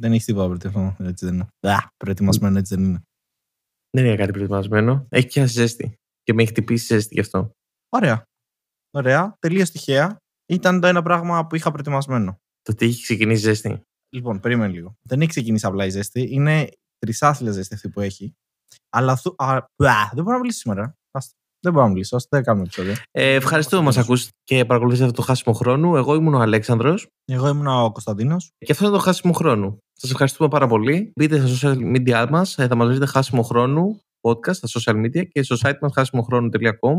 Δεν έχει τίποτα προετοιμασμένο. Έτσι δεν είναι. Α, προετοιμασμένο έτσι δεν είναι. Δεν είναι κάτι προετοιμασμένο. Έχει πιάσει ζέστη. Και με έχει χτυπήσει ζέστη γι' αυτό. Ωραία. Ωραία. Τελείως τυχαία. Ήταν το ένα πράγμα που είχα προετοιμασμένο. Το ότι έχει ξεκινήσει ζέστη. Λοιπόν, περίμενε λίγο. Δεν έχει ξεκινήσει απλά η ζέστη. Είναι τρισάθλια ζέστη αυτή που έχει. Αλλά αυτού. Α, α, δεν μπορώ να μιλήσω σήμερα. Άστα. Δεν μπορώ να μιλήσω. Άστα, δεν κάνουμε επεισόδιο. Ε, ευχαριστώ που μας ακούς και παρακολουθήσατε αυτό το χάσιμο χρόνου. Εγώ ήμουν ο Αλέξανδρος Εγώ ήμουν ο Κωνσταντίνος. και αυτό είναι το χάσιμο χρόνου. Σας ευχαριστούμε πάρα πολύ. Μπείτε στα social media μας, θα μα βρείτε χάσιμο χρόνου podcast στα social media και στο site μας χάσιμοχρόνου.com.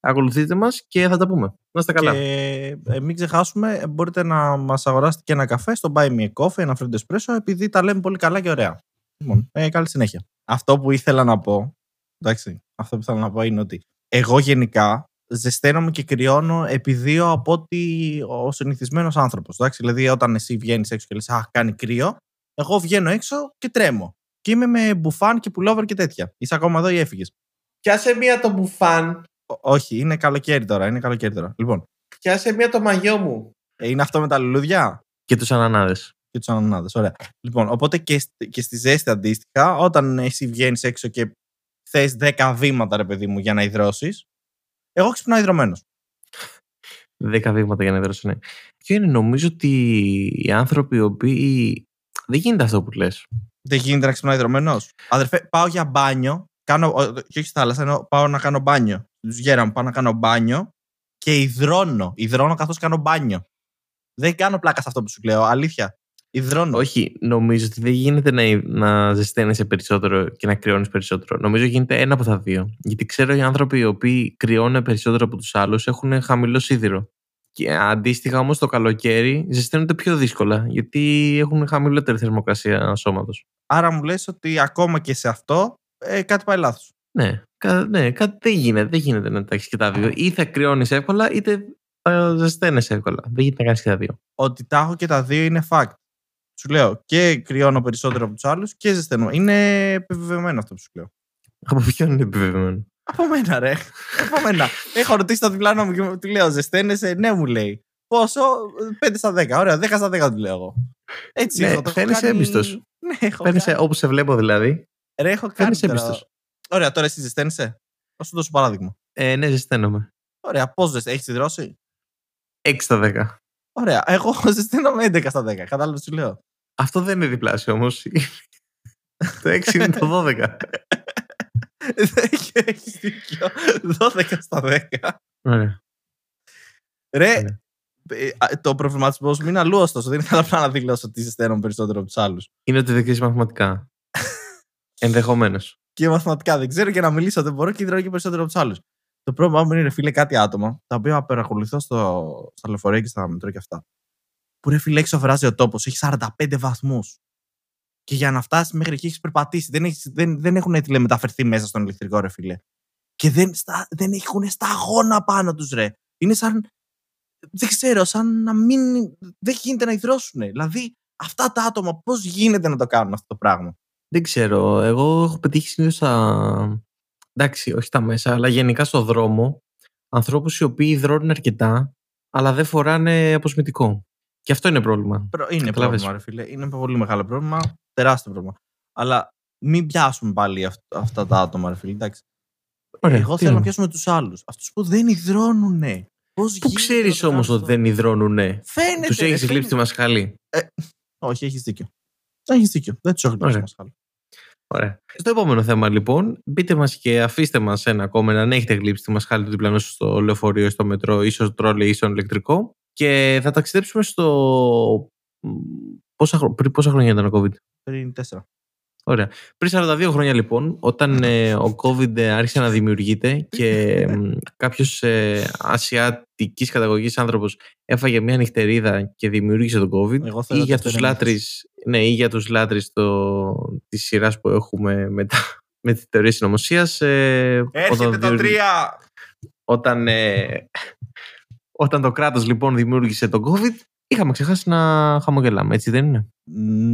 Ακολουθείτε μας και θα τα πούμε. Να είστε καλά. Και ε, μην ξεχάσουμε, ε, μπορείτε να μας αγοράσετε και ένα καφέ στο Buy Me a Coffee, ένα φρέντο espresso, επειδή τα λέμε πολύ καλά και ωραία. Λοιπόν, ε, καλή συνέχεια. Αυτό που ήθελα να πω, εντάξει, αυτό που ήθελα να πω είναι ότι εγώ γενικά ζεσταίνομαι και κρυώνω επιδίω από ότι ο συνηθισμένος άνθρωπος. Δηλαδή, όταν εσύ βγαίνεις έξω και λες, Αχ, κάνει κρύο, εγώ βγαίνω έξω και τρέμω. Και είμαι με μπουφάν και πουλόβερ και τέτοια. Είσαι ακόμα εδώ ή έφυγες; Πιάσε μία το μπουφάν. Όχι, είναι καλοκαίρι τώρα. Είναι καλοκαίρι τώρα. Λοιπόν, Πιάσε μία το μαγιό μου. ε, είναι αυτό με τα λουλούδια; Και τους ανανάδες. και τους ανανάδες. Ωραία. Λοιπόν, οπότε και, στη- και στη ζέστη αντίστοιχα, όταν εσύ βγαίνεις έξω και θες 10 βήματα, ρε παιδί μου, για να υδρώσεις, εγώ ξυπνάω υδρωμένος. Δέκα βήματα για να υδρώσεις, ναι. Και είναι νομίζω ότι οι άνθρωποι οι οποίοι. Δεν γίνεται αυτό που λες. Δεν γίνεται να ξυπνάω υδρωμένος. Αδερφέ, πάω για μπάνιο. Κάνω, ο- και όχι στη θάλασσα, ενώ πάω να κάνω μπάνιο. Του γέρα μου πάω να κάνω μπάνιο και υδρώνω. Υδρώνω καθώς κάνω μπάνιο. Δεν κάνω πλάκα σε αυτό που σου λέω. Αλήθεια. Υδρώνω. Όχι, νομίζω ότι δεν γίνεται να, να ζεσταίνεσαι περισσότερο και να κρυώνεις περισσότερο. Νομίζω γίνεται ένα από τα δύο. Γιατί ξέρω οι άνθρωποι οι οποίοι κρυώνουν περισσότερο από τους άλλους έχουν χαμηλό σίδηρο. Και αντίστοιχα όμως το καλοκαίρι ζεσταίνονται πιο δύσκολα γιατί έχουν χαμηλότερη θερμοκρασία σώματος. Άρα μου λες ότι ακόμα και σε αυτό ε, κάτι πάει λάθος. Ναι, κα, ναι, κάτι δεν γίνεται. Δεν γίνεται να τα έχεις και τα δύο. Ή θα κρυώνεις εύκολα, είτε θα ζεσταίνεσαι εύκολα. Δεν γίνεται να κάνεις και τα δύο. Ότι τα έχω και τα δύο είναι fact. Σου λέω και κρυώνω περισσότερο από τους άλλους και ζεσταίνω. Είναι επιβεβαιωμένο αυτό που σου λέω. Από ποιον είναι επιβεβαιωμένο; Από μένα, ρε. Από μένα. Έχω ρωτήσει το διπλάνο μου και μου- του λέω Ζεσταίνεσαι, ναι, μου λέει. Πόσο, 5 στα 10. Ωραία, 10 στα 10 του λέω εγώ. Έτσι Ναι, έχω, το έχω φαίνεσαι κάνει- έμπιστος. Ναι, έχω Φαίνεσαι κάνει. όπως σε βλέπω δηλαδή. Ρε, έχω κάνει. Φαίνεσαι τώρα. έμπιστος. Ωραία, τώρα εσύ ζεσταίνεσαι; Θα σου δώσω παράδειγμα. Ε, ναι, ζεσταίνομαι. Ωραία, πώς ζεσταίνεσαι, έχεις υδρώσει. 6 στα 10. Ωραία, εγώ ζεσταίνομαι 11 στα 10. Κατάλαβες τι σου λέω; Αυτό δεν είναι διπλάσιο όμως. το 6 είναι το 12. Έχεις δίκιο. 12 στα 10. Ωραία. Ρε, Ναι. ε, α, το προβληματισμό μου είναι αλλού ωστόσο. Δεν ήθελα απλά να δηλώσω ότι ζεσταίνομαι περισσότερο από τους άλλους. Είναι ότι δεν ξέρεις μαθηματικά. Ενδεχομένως. Και μαθηματικά δεν ξέρω και να μιλήσω δεν μπορώ και υδρώνω και περισσότερο από τους άλλους. Το πρόβλημά μου είναι, ρε φίλε, κάτι άτομα τα οποία παρακολουθώ στο, στα λεωφορεία και στα μετρό και αυτά. Που ρε φίλε, έξω βράζει ο τόπο, έχει 45 βαθμούς. Και για να φτάσεις μέχρι εκεί έχεις περπατήσει. Δεν, έχεις, δεν, δεν έχουν τηλεμεταφερθεί μέσα στον ηλεκτρικό, ρε φίλε. Και δεν, στα, δεν έχουν σταγόνα πάνω τους, ρε. Είναι σαν. Δεν ξέρω, σαν να μην. Δεν γίνεται να υδρώσουν. Δηλαδή, αυτά τα άτομα πώς γίνεται να το κάνουν αυτό το πράγμα; Δεν ξέρω. Εγώ έχω πετύχει συνήθως στα. Εντάξει, όχι τα μέσα, αλλά γενικά στο δρόμο ανθρώπους οι οποίοι υδρώνουν αρκετά, αλλά δεν φοράνε αποσμητικό. Και αυτό είναι πρόβλημα. Προ- Είναι Καταλάβες. πρόβλημα, ρε φίλε. Είναι πολύ μεγάλο πρόβλημα. Τεράστιο πρόβλημα. Αλλά μην πιάσουμε πάλι αυ- αυτά τα άτομα, ρε φίλε. Εντάξει. Ωραία, Εγώ τι θέλω να να- πιάσουμε τους άλλους. Αυτούς που δεν υδρώνουνε. Πώς Πού ξέρεις όμως ότι δεν υδρώνουνε; Φαίνεται. Τους ρε, έχεις γλύψει τη φαίνεται. μασχαλή. Όχι, έχεις δίκιο. Έχεις δίκιο. Δεν τους έχω Ωραία. γλύψει μασχάλη. Ωραία. Στο επόμενο θέμα, λοιπόν, μπείτε μας και αφήστε μας ένα comment αν έχετε γλύψει τη μασχάλη του διπλανού σας στο λεωφορείο, στο μετρό ή στο τρόλε ή στον ηλεκτρικό. Και θα ταξιδέψουμε στο. μ, Πόσα, χρο- πριν πόσα χρόνια ήταν ο COVID; Πριν τέσσερα. Ωραία. Πριν 42 χρόνια λοιπόν, όταν ε, ο COVID ε, άρχισε να δημιουργείται και κάποιος ε, ασιατικής καταγωγής άνθρωπος έφαγε μια νυχτερίδα και δημιούργησε τον COVID Εγώ ή θέλω για το τους είναι λάτρεις, ναι, ή για τους λάτρεις το, της σειράς που έχουμε με, τα, με τη θεωρία συνωμοσίας ε, Έρχεται το δημιουργεί- τρία. όταν, ε, όταν το κράτος λοιπόν δημιούργησε τον COVID είχαμε ξεχάσει να χαμογελάμε, έτσι δεν είναι;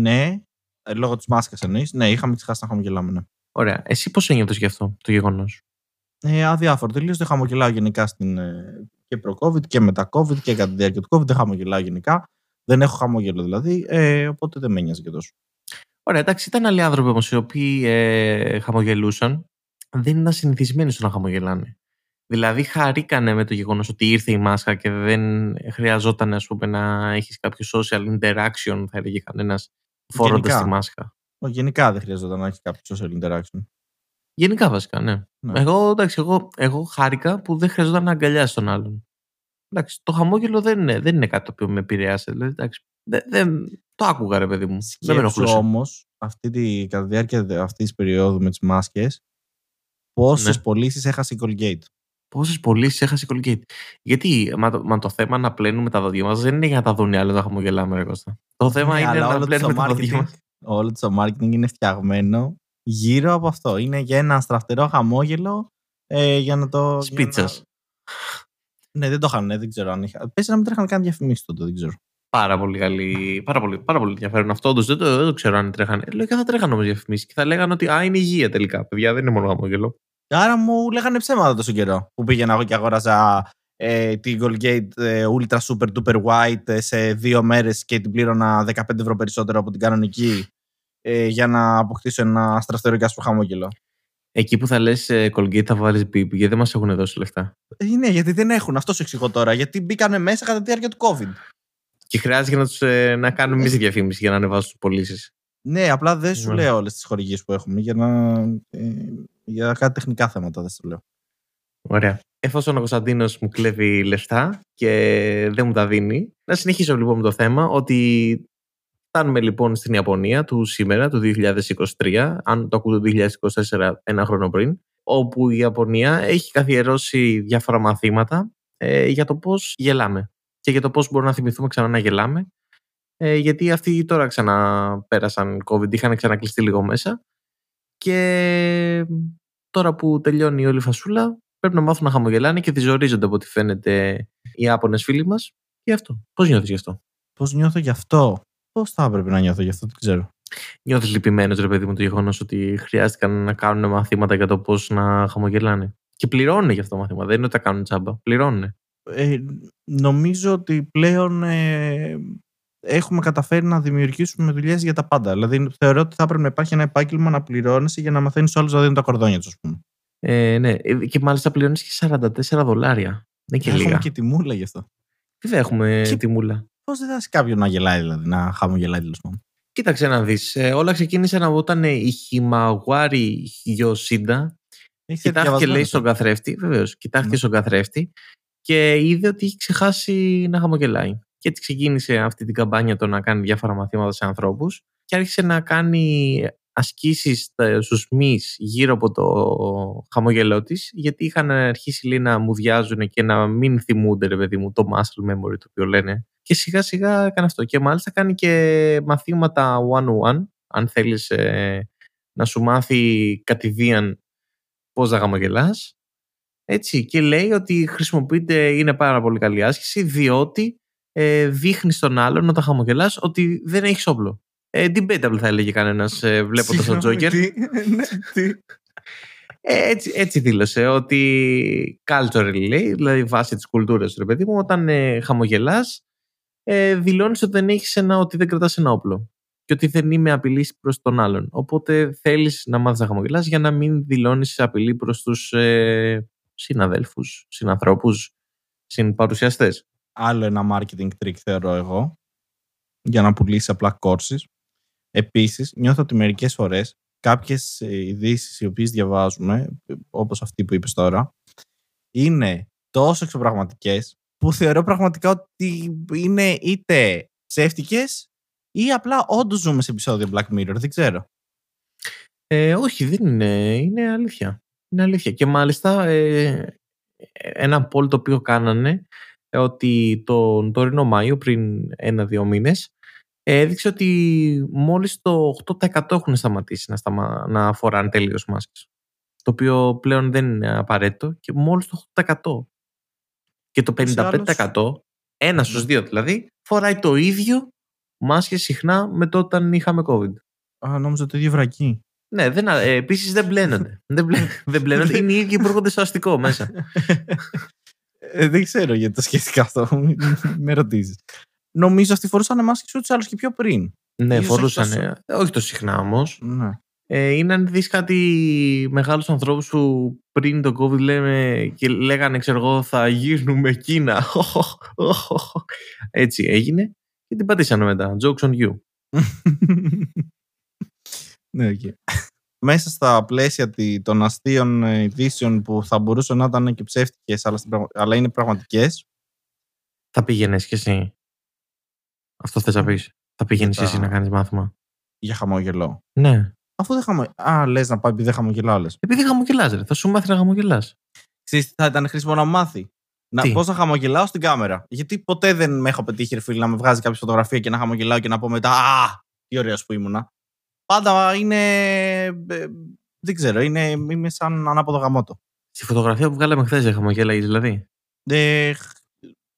Ναι. Ε, Λόγω της μάσκας εννοείς. Ναι, είχαμε ξεχάσει να χαμογελάμε. Ναι. Ωραία. Εσύ πώς ένιωθες γι' αυτό το γεγονός; Ε, αδιάφορο. Τελείως δεν χαμογελάω γενικά στην, ε, και προ-COVID και μετά COVID και κατά τη διάρκεια του COVID. Δεν χαμογελάω γενικά. Δεν έχω χαμόγελο δηλαδή, ε, οπότε δεν με νοιάζει και τόσο. Ωραία, εντάξει, ήταν άλλοι άνθρωποι όμως οι οποίοι ε, χαμογελούσαν. Δεν ήταν συνηθισμένοι στο να χαμογελάνε. Δηλαδή, χαρήκανε με το γεγονός ότι ήρθε η μάσκα και δεν χρειαζόταν ας πούμε, να έχεις κάποιο social interaction, θα έλεγε κανένας, φορώντα Γενικά. τη μάσκα. Ω, Γενικά δεν χρειαζόταν να έχει κάποιο social interaction. Γενικά, βασικά, ναι. Ναι. Εγώ, εντάξει, εγώ, εγώ χάρηκα που δεν χρειαζόταν να αγκαλιάσει τον άλλον. Εντάξει, το χαμόγελο δεν είναι, δεν είναι κάτι το οποίο με επηρεάσε. Δηλαδή, εντάξει, δεν, δεν, το άκουγα, ρε παιδί μου. δεν με Σκέψου ενοχλούσε. όμως, αυτή τη, κατά τη διάρκεια αυτής της περίοδου με τις μάσκες, πόσες Ναι. πωλήσεις έχασε η Colgate. Πόσες πωλήσεις έχασε η Colgate. Γιατί μα, το- μα το θέμα να πλένουμε τα δόντια μας δεν είναι για να τα δουν οι άλλοι να χαμογελάμε, ρε Κώστα. Το θέμα Ναι, είναι αλλά να όλο πλένουμε το τα δόντια marketing- μας. Όλο το marketing είναι φτιαγμένο γύρω από αυτό. Είναι για ένα στραφτερό χαμόγελο ε, για να το. για Σπίτσα. να- Ναι, δεν το είχαν, ναι, δεν ξέρω αν είχα. Πες να μην τρέχανε καν διαφημίσεις τότε, δεν ξέρω. Πάρα πολύ καλή. Πάρα πολύ, πάρα πολύ ενδιαφέρον αυτό. Όντως, δεν, το, δεν το ξέρω αν τρέχανε. Λογικά θα τρέχανε όμως διαφημίσεις και θα λέγανε ότι α, είναι υγεία τελικά. Παιδιά, δεν είναι μόνο χαμόγελο. Άρα μου λέγανε ψέματα τόσο καιρό που πήγαινα εγώ και αγόραζα ε, την Colgate ε, Ultra Super Duper White ε, σε δύο μέρες και την πλήρωνα 15 ευρώ περισσότερο από την κανονική ε, για να αποκτήσω ένα στραφτερό και άσπρο χαμόγελο. Εκεί που θα λες Colgate θα βάλεις beep γιατί δεν μας έχουν δώσει λεφτά. Ε, ναι, γιατί δεν έχουν. Αυτό σου εξηγώ τώρα. Γιατί μπήκανε μέσα κατά τη διάρκεια του COVID. Και χρειάζεται να, τους, ε, να κάνουμε εμείς διαφήμιση για να ανεβάσουν τις πωλήσεις. Ναι, απλά δεν σου Ναι. λέω όλες τις χορηγίες που έχουμε για, να, ε, για κάτι τεχνικά θέματα. Δεν σου λέω. Ωραία. Εφόσον ο Κωνσταντίνος μου κλέβει λεφτά και δεν μου τα δίνει, να συνεχίσω λοιπόν με το θέμα ότι φτάνουμε λοιπόν στην Ιαπωνία του σήμερα, του 2023, αν το ακούτε το 2024 ένα χρόνο πριν, όπου η Ιαπωνία έχει καθιερώσει διάφορα μαθήματα ε, για το πώς γελάμε και για το πώς μπορούμε να θυμηθούμε ξανά να γελάμε ε, γιατί αυτοί τώρα ξαναπέρασαν COVID, είχαν ξανακλειστεί λίγο μέσα και τώρα που τελειώνει όλη η φασούλα πρέπει να μάθουν να χαμογελάνε και διζορίζονται από ό,τι φαίνεται οι Άπωνες φίλοι μας και αυτό. Πώς νιώθεις γι' αυτό; Πώς νιώθω γι' αυτό; Πώς θα έπρεπε να νιώθω γι' αυτό, δεν ξέρω. Νιώθεις λυπημένος ρε παιδί μου το γεγονός ότι χρειάστηκαν να κάνουν μαθήματα για το πώς να χαμογελάνε; Και πληρώνουν για αυτό το μάθημα. Δεν είναι ότι τα κάνουν τσάμπα. Πληρώνουν. Ε, νομίζω ότι πλέον ε, έχουμε καταφέρει να δημιουργήσουμε δουλειές για τα πάντα. Δηλαδή, θεωρώ ότι θα έπρεπε να υπάρχει ένα επάγγελμα να πληρώνεσαι για να μαθαίνεις όλους να δίνουν τα κορδόνια τους, ας πούμε. Ε, ναι. Ε, Και μάλιστα πληρώνεις και 44 δολάρια. Δεν είναι και Έχουμε λίγα. και τιμούλα γι' αυτό. Βέβαια έχουμε Και- τη μούλα. Πώς δεν θα κάποιον να γελάει, δηλαδή, να χαμογελάει τέλος πάντων. Κοίταξε να δεις. Ε, όλα ξεκίνησαν από όταν ε, η Χιμαγουάρη Γιωσίντα Έχει κοιτάχθηκε διαβασμένο λέει αυτό. στον καθρέφτη, βεβαίως, κοιτάχθηκε Ναι. στον καθρέφτη και είδε ότι έχει ξεχάσει να χαμογελάει. Και έτσι ξεκίνησε αυτή την καμπάνια το να κάνει διάφορα μαθήματα σε ανθρώπους και άρχισε να κάνει ασκήσεις στα- στους μυς γύρω από το χαμογελό της, γιατί είχαν αρχίσει λέει, να μουδιάζουν και να μην θυμούνται ρε παιδί μου το muscle memory το οποίο λένε. Και σιγά σιγά έκανε αυτό. Και μάλιστα κάνει και μαθήματα one-on-one αν θέλεις ε, να σου μάθει κατηδίαν πώς να χαμογελάς. Έτσι και λέει ότι χρησιμοποιείται είναι πάρα πολύ καλή άσκηση διότι ε, δείχνεις στον άλλον όταν χαμογελάς ότι δεν έχεις όπλο ε, debatable θα έλεγε κανένας ε, βλέποντας τον Συγγνώμη, Τζόκερ τι, ναι, τι. ε, έτσι, έτσι δήλωσε ότι culturally λέει, δηλαδή βάσει της κουλτούρας ρε παιδί μου, όταν ε, χαμογελάς ε, δηλώνεις ότι δεν έχεις ένα, ότι δεν κρατάς ένα όπλο και ότι δεν είμαι απειλής προς τον άλλον. Οπότε θέλεις να μάθεις να χαμογελάς για να μην δηλώνεις απειλή προς τους ε, συναδέλφους, συνανθρώπους, συμπαρουσιαστές. Άλλο ένα marketing trick θεωρώ εγώ για να πουλήσεις απλά courses. Επίσης, νιώθω ότι μερικές φορές κάποιες ε, ειδήσεις οι οποίες διαβάζουμε, ε, όπως αυτή που είπες τώρα, είναι τόσο εξωπραγματικές που θεωρώ πραγματικά ότι είναι είτε ψεύτικες ή απλά όντως ζούμε σε επεισόδιο Black Mirror, δεν ξέρω. Ε, όχι, δεν είναι. Είναι αλήθεια. Είναι αλήθεια. Και μάλιστα ε, ένα poll το οποίο κάνανε ε, ότι τον τωρινό Μάιο πριν ένα-δύο μήνες ε, έδειξε ότι μόλις το 8% έχουν σταματήσει να, σταμα... να φοράνε τελείως μάσκες. Το οποίο πλέον δεν είναι απαραίτητο και μόλις το 8%. Και το Ούτως ή 55%, ένας στους δύο δηλαδή, φοράει το ίδιο μάσκες συχνά με το όταν είχαμε COVID. Α, νόμιζα το ίδιο βρακί. Ναι, δεν, ε, επίσης δεν μπλένονται. δεν, μπλε, δεν μπλένονται, είναι οι ίδιοι που έρχονται στο αστικό μέσα. Ε, δεν ξέρω γιατί το σκέφτηκα αυτό. με ρωτήσεις. νομίζω αυτοί φορούσαν μάσκες ούτως ή άλλως και πιο πριν. Ναι, Ίσως φορούσαν. όχι ε, Όχι τόσο συχνά όμως. Ναι. Ε, είναι αν δεις κάτι μεγάλους ανθρώπους που πριν το COVID λέμε και λέγανε ξέρω εγώ θα γίνουμε Κίνα. Έτσι έγινε και την πατήσανε μετά. Jokes on you. ναι, οκ. Μέσα στα πλαίσια τη- των αστείων ε, ειδήσεων που θα μπορούσαν να ήταν και ψεύτικες αλλά, στην πραγμα- αλλά είναι πραγματικές Θα πήγαινες κι εσύ. Αυτό θες να πεις. Θα πήγαινες Για τα- εσύ να κάνεις μάθημα. για χαμόγελο. Ναι. Αφού δεν χαμο... Α, λες να πάει επειδή δεν χαμογελάω, λες. Επειδή χαμογελάς ρε. Θα σου μάθει να χαμογελάς. Ξέρεις τι θα ήταν χρήσιμο να μάθει. Να, Τι; πώς να χαμογελάω στην κάμερα. Γιατί ποτέ δεν με έχω πετύχει ρε φίλε να με βγάζει κάποια φωτογραφία και να χαμογελάω και να πω μετά Α, τι ωραίος που ήμουνα. Πάντα είναι. ε, δεν ξέρω, είναι, είμαι σαν ανάποδο γαμότο. Στη φωτογραφία που βγάλαμε χθες δεν χαμογέλαγες δηλαδή. Ε, χ-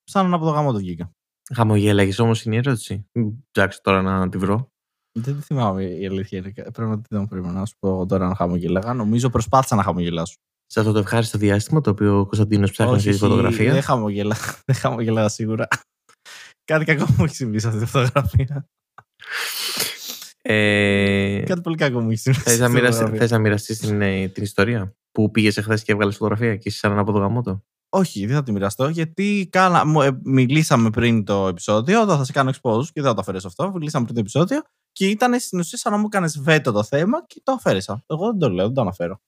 σαν ανάποδο γαμότο βγήκα. Χαμογέλαγες όμως είναι η ερώτηση. Μην Ψάξω τώρα να τη βρω. Δεν τη θυμάμαι η αλήθεια. είναι. Πρέπει να την πρέπει να σου πω τώρα να χαμογελάγα. Νομίζω προσπάθησα να χαμογελάσω. Σε αυτό το ευχάριστο διάστημα το οποίο ο Κωνσταντίνος ψάχνει Όχι, στη φωτογραφία. Δεν χαμογελά, δεν χαμογελάγα σίγουρα. Κάτι κακό μου έχει συμβεί σε αυτή τη φωτογραφία. Ε, Κάτι πολύ κακό μου έχεις συμβεί. σε Θες να, αυτή τη μοιραστεί, φωτογραφία. θες να μοιραστείς την, ε, την ιστορία που πήγες εχθές και έβγαλες φωτογραφία και είσαι σαν από το γαμότο. Όχι, δεν θα τη μοιραστώ γιατί κάνα, μου, ε, μιλήσαμε πριν το επεισόδιο. Εδώ θα σε κάνω expose και δεν θα το αφαιρέσω αυτό. Μιλήσαμε πριν το επεισόδιο και ήταν στην ουσία σαν να μου έκανες βέτο το θέμα και το αφαίρεσα. Εγώ δεν το λέω, δεν το αναφέρω.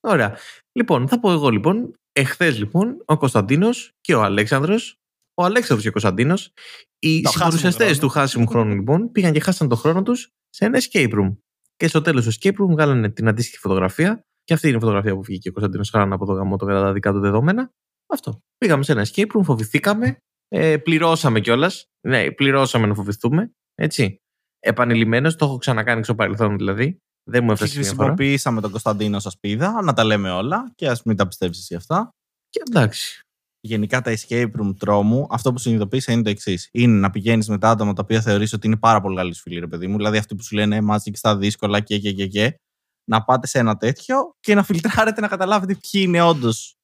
Ωραία. Λοιπόν, θα πω εγώ λοιπόν. Εχθές λοιπόν ο Κωνσταντίνος και ο Αλέξανδρος, ο Αλέξανδρος και ο Κωνσταντίνος, οι Το χάσιμο συμπαρουσιαστές χρόνο. του χάσιμου χρόνου λοιπόν, πήγαν και χάσαν τον χρόνο τους σε ένα escape room. Και στο τέλος του escape room βγάλανε την αντίστοιχη φωτογραφία. Και αυτή είναι η φωτογραφία που βγήκε ο Κωνσταντίνος Χαράν από το γαμότο κατά τα δικά του δεδομένα. Αυτό. Πήγαμε σε ένα escape room, φοβηθήκαμε, ε, πληρώσαμε κιόλας. Ναι, πληρώσαμε να φοβηθούμε. Έτσι. Επανειλημμένω, το έχω ξανακάνει στο παρελθόν δηλαδή. Δεν μου Και έφτασε μια φορά. χρησιμοποιήσαμε τον Κωνσταντίνο σας πίδα, να τα λέμε όλα και ας μην τα πιστεύεις εσύ αυτά. Και εντάξει. Γενικά τα escape room τρόμου, αυτό που συνειδητοποίησα είναι το εξής. Είναι να πηγαίνεις με τα άτομα τα οποία θεωρείς ότι είναι πάρα πολύ καλής σου φίλη, ρε παιδί μου. Δηλαδή αυτοί που σου λένε «Ε, μαζί και στα δύσκολα και, και, και, και. Να πάτε σε ένα τέτοιο και να φιλτράρετε να καταλάβετε ποιοι είναι όντως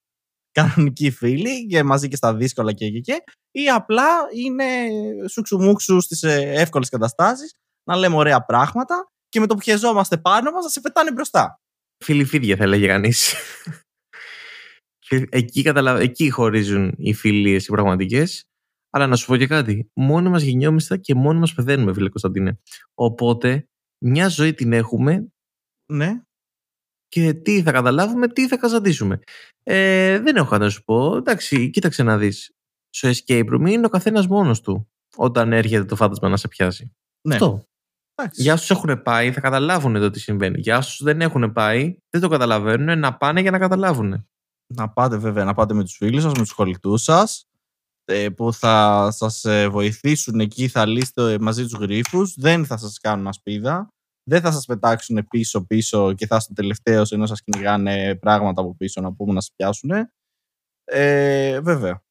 κανονικοί φίλοι και μαζί και στα δύσκολα και, και, και. Ή απλά είναι σουξουμούξου στις εύκολες καταστάσεις να λέμε ωραία πράγματα και με το που χεζόμαστε πάνω μας να σε πετάνε μπροστά. Φιλιφίδια θα έλεγε κανείς. Εκεί, καταλα... εκεί χωρίζουν οι φιλίες οι πραγματικές. Αλλά να σου πω και κάτι. Μόνοι μας γεννιόμαστε και μόνοι μας πεθαίνουμε, φίλε Κωνσταντίνε. Οπότε μια ζωή την έχουμε Ναι, και τι θα καταλάβουμε, τι θα καζαντήσουμε. Ε, δεν έχω κάτι να σου πω. Εντάξει, κοίταξε να δεις. Στο escape room είναι ο καθένας μόνος του όταν έρχεται το φάντασμα να σε πιάσει. ναι. Αυτό. Εντάξει. Για όσους έχουν πάει θα καταλάβουν το τι συμβαίνει. Για όσους δεν έχουν πάει, δεν το καταλαβαίνουν, να πάνε για να καταλάβουν. Να πάτε βέβαια, να πάτε με τους φίλους σας, με τους κολλητούς σας ε, που θα σας ε, βοηθήσουν εκεί, θα λύσετε μαζί τους γρίφους, δεν θα σας κάνουν ασπίδα, δεν θα σας πετάξουν πίσω-πίσω και θα είστε τελευταίος ενώ σας κυνηγάνε πράγματα από πίσω να πούμε να σας πιάσουν. Ε, βέβαια.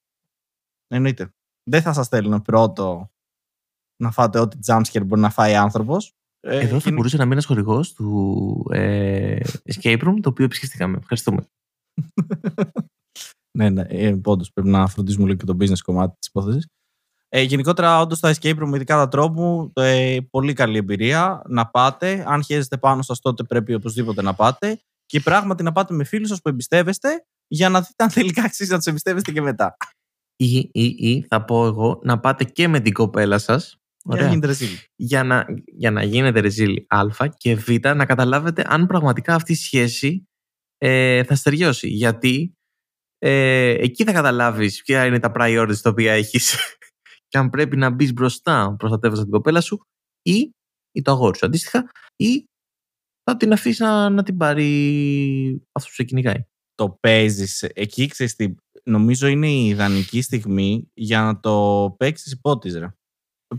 Εννοείται. Δεν θα σας στέλνουν πρώτο να φάτε ό,τι jumpscare μπορεί να φάει άνθρωπος. Ε, Εδώ θα και είναι- μπορούσε να μείνει ένας χορηγός του ε, Escape Room, το οποίο επισκεφτήκαμε. Ευχαριστούμε. Ναι, ναι, ε, όντως πρέπει να φροντίζουμε λίγο και το business κομμάτι της υπόθεσης. Ε, γενικότερα, όντως τα escape room, ειδικά τα τρόπου, ε, πολύ καλή εμπειρία. Να πάτε. Αν χαίρεστε πάνω σας, τότε πρέπει οπωσδήποτε να πάτε. Και πράγματι να πάτε με φίλους σας που εμπιστεύεστε, για να δείτε αν τελικά αξίζει να τους εμπιστεύεστε και μετά. Ή, ή, ή θα πω εγώ να πάτε και με την κοπέλα σας. Για να γίνετε ρεζίλ. Για να, για να γίνετε ρεζίλ Α και Β, να καταλάβετε αν πραγματικά αυτή η σχέση ε, θα στεριώσει. Γιατί ε, εκεί θα καταλάβεις ποια είναι τα priorities τα οποία έχεις και αν πρέπει να μπεις μπροστά προστατεύοντας την κοπέλα σου ή, ή το αγόρι σου αντίστοιχα ή θα την αφήσεις να, να την πάρει αυτός που σε κυνηγάει. Το παίζεις εκεί, ξέρεις τι. Νομίζω είναι η ιδανική στιγμή για να το παίξεις υπότιτλοι. ρε.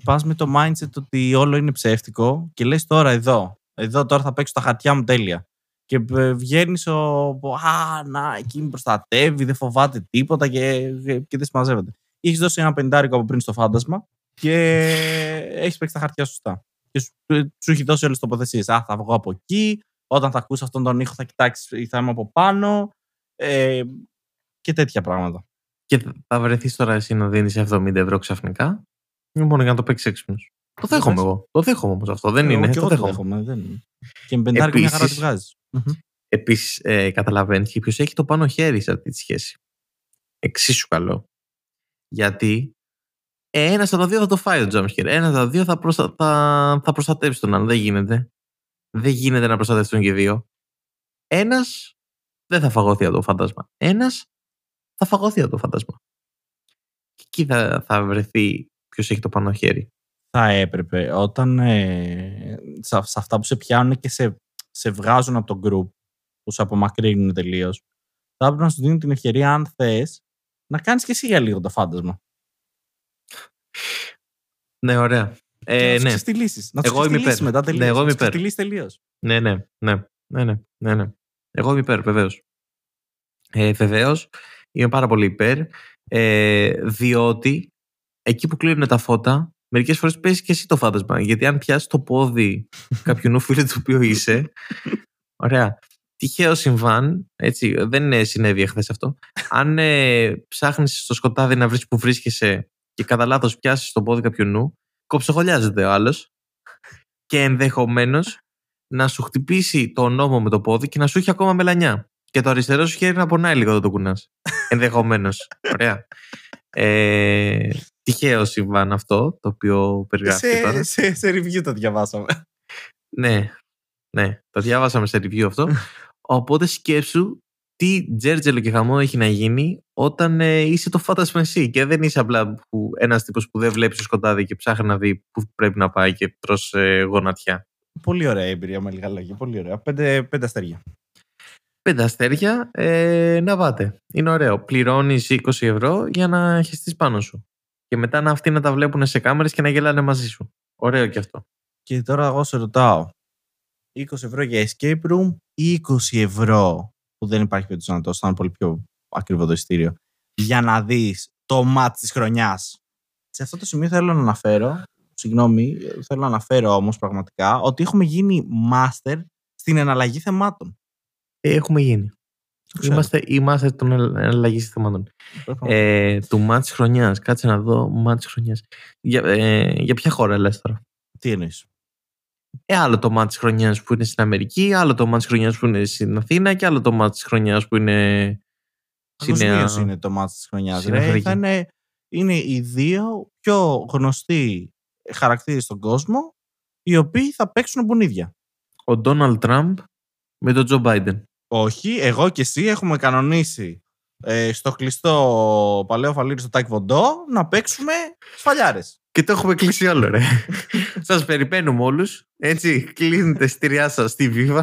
Πας με το mindset ότι όλο είναι ψεύτικο και λες τώρα εδώ. Εδώ τώρα θα παίξω τα χαρτιά μου τέλεια. Και βγαίνεις ο. Α, να, εκεί με προστατεύει, δεν φοβάται τίποτα και, και δεν συμμαζεύεται. Έχεις δώσει ένα πεντάρικο από πριν στο φάντασμα και έχεις παίξει τα χαρτιά σωστά. Και σου, σου έχει δώσει όλες τις τοποθεσίες. Α, θα βγω από εκεί. Όταν θα ακούσει αυτόν τον ήχο, θα κοιτάξεις ή θα είμαι από πάνω. Ε, και τέτοια πράγματα. Και θα βρεθείς τώρα εσύ να δίνεις 70 ευρώ ξαφνικά; Είναι μόνο για να το παίξεις έξυπνος. Το δέχομαι θες. εγώ. Το δέχομαι όμως αυτό. Δεν Εγώ είναι. και Το εγώ το δέχομαι. δέχομαι. Δεν είναι. Και με πεντάρι μια χαρά τη Επίσης- βγάζει. Επίσης, ε, καταλαβαίνεις και ποιος έχει το πάνω χέρι σε αυτή τη σχέση. Εξίσου καλό. Γιατί ένα από τα δύο θα το φάει ο jumpscare. Ένα από τα δύο θα, προστα... θα... θα προστατεύσει τον άλλο. Δεν γίνεται. Δεν γίνεται να προστατεύσουν και δύο. Ένας δεν θα φαγωθεί από το φάντασμα. Ένας θα φαγωθεί από το φάντασμα. Και εκεί θα, θα βρεθεί ποιος έχει το πάνω χέρι. Θα έπρεπε όταν ε, σε, σε αυτά που σε πιάνουν και σε, σε βγάζουν από το group που σε απομακρύνουν τελείως, θα έπρεπε να σου δίνουν την ευκαιρία, αν θες, να κάνεις και εσύ για λίγο το φάντασμα. Ναι, ωραία. Ε, και να τους ναι. ξεστηλίσεις. Να τους Εγώ είμαι ξεστηλίσεις υπέρ. μετά τελείως. Ναι, εγώ να είμαι τους υπέρ. ξεστηλίσεις τελείως. Ναι, ναι, ναι, ναι, ναι, ναι, ναι. Εγώ είμαι υπέρ, βεβαίως. Ε, βεβαίως, είμαι πάρα πολύ υπέρ, ε, διότι εκεί που κλείνουν τα φώτα, μερικές φορές παίζεις και εσύ το φάντασμα. Γιατί αν πιάσεις το πόδι κάποιου φίλου του οποίου είσαι, ωραία, τυχαίο συμβάν, έτσι, δεν ε, συνέβη εχθές αυτό, αν ε, ψάχνεις στο σκοτάδι να βρεις που βρίσκεσαι και κατά λάθος πιάσεις το πόδι κάποιου νου, κοψοχολιάζεται ο άλλος και ενδεχομένως να σου χτυπήσει το νόμο με το πόδι και να σου έχει ακόμα μελανιά. Και το αριστερό σου χέρι να πονάει λίγο όταν το κουνάς. Ενδεχομένως. Ωραία. Ε, τυχαίο συμβάν αυτό το οποίο περιγράφει σε, τώρα. σε, σε review το διαβάσαμε. Ναι, ναι, το διάβασαμε σε review αυτό. Οπότε σκέψου τι τζέρτζελο και χαμό έχει να γίνει όταν ε, είσαι το φάντασμα εσύ και δεν είσαι απλά που, ένας τύπος που δεν βλέπει το σκοτάδι και ψάχνει να δει που πρέπει να πάει και τρως ε, γονατιά. Πολύ ωραία εμπειρία με λίγα λόγια. Πολύ ωραία. Πέντε, πέντε αστέρια. Πέντε αστέρια ε, να πάτε. Είναι ωραίο. Πληρώνεις 20 ευρώ για να χεστείς πάνω σου. Και μετά να αυτοί να τα βλέπουν σε κάμερες και να γελάνε μαζί σου. Ωραίο και αυτό. Και τώρα εγώ σε ρωτάω. 20 ευρώ για escape room ή 20 ευρώ που δεν υπάρχει περίπτωση να το θα είναι πολύ πιο ακριβό το ειστήριο για να δεις το μάτ της χρονιάς. Σε αυτό το σημείο θέλω να αναφέρω, συγγνώμη, θέλω να αναφέρω όμως πραγματικά ότι έχουμε γίνει master στην εναλλαγή θεμάτων. Ε, έχουμε γίνει. Το ξέρω. Είμαστε, είμαστε των εναλλαγή θεμάτων. Πρέπει να- Ε, του μάτς χρονιάς. Κάτσε να δω μάτς χρονιάς. Για, ε, για ποια χώρα λες τώρα; Τι εννοείς; Ε, άλλο το μάτς χρονιάς που είναι στην Αμερική, άλλο το μάτς χρονιάς που είναι στην Αθήνα και άλλο το μάτς χρονιάς που είναι στη Νέα... Παγκοσμίως είναι το μάτς της χρονιάς. στην ρε. Αφρική. Θα είναι, είναι οι δύο πιο γνωστοί χαρακτήρες στον κόσμο οι οποίοι θα παίξουν μπουνίδια. Ο Ντόναλτ Τραμπ με τον Τζο Μπάιντεν. Όχι, εγώ και εσύ έχουμε κανονίσει ε, στο κλειστό παλαιό φαλήρι στο Τάκ Βοντό να παίξουμε σφαλιάρες. Και το έχουμε κλείσει όλο, ρε. σας περιμένουμε όλους. Έτσι, κλείνετε εισιτήριά σας στη Viva.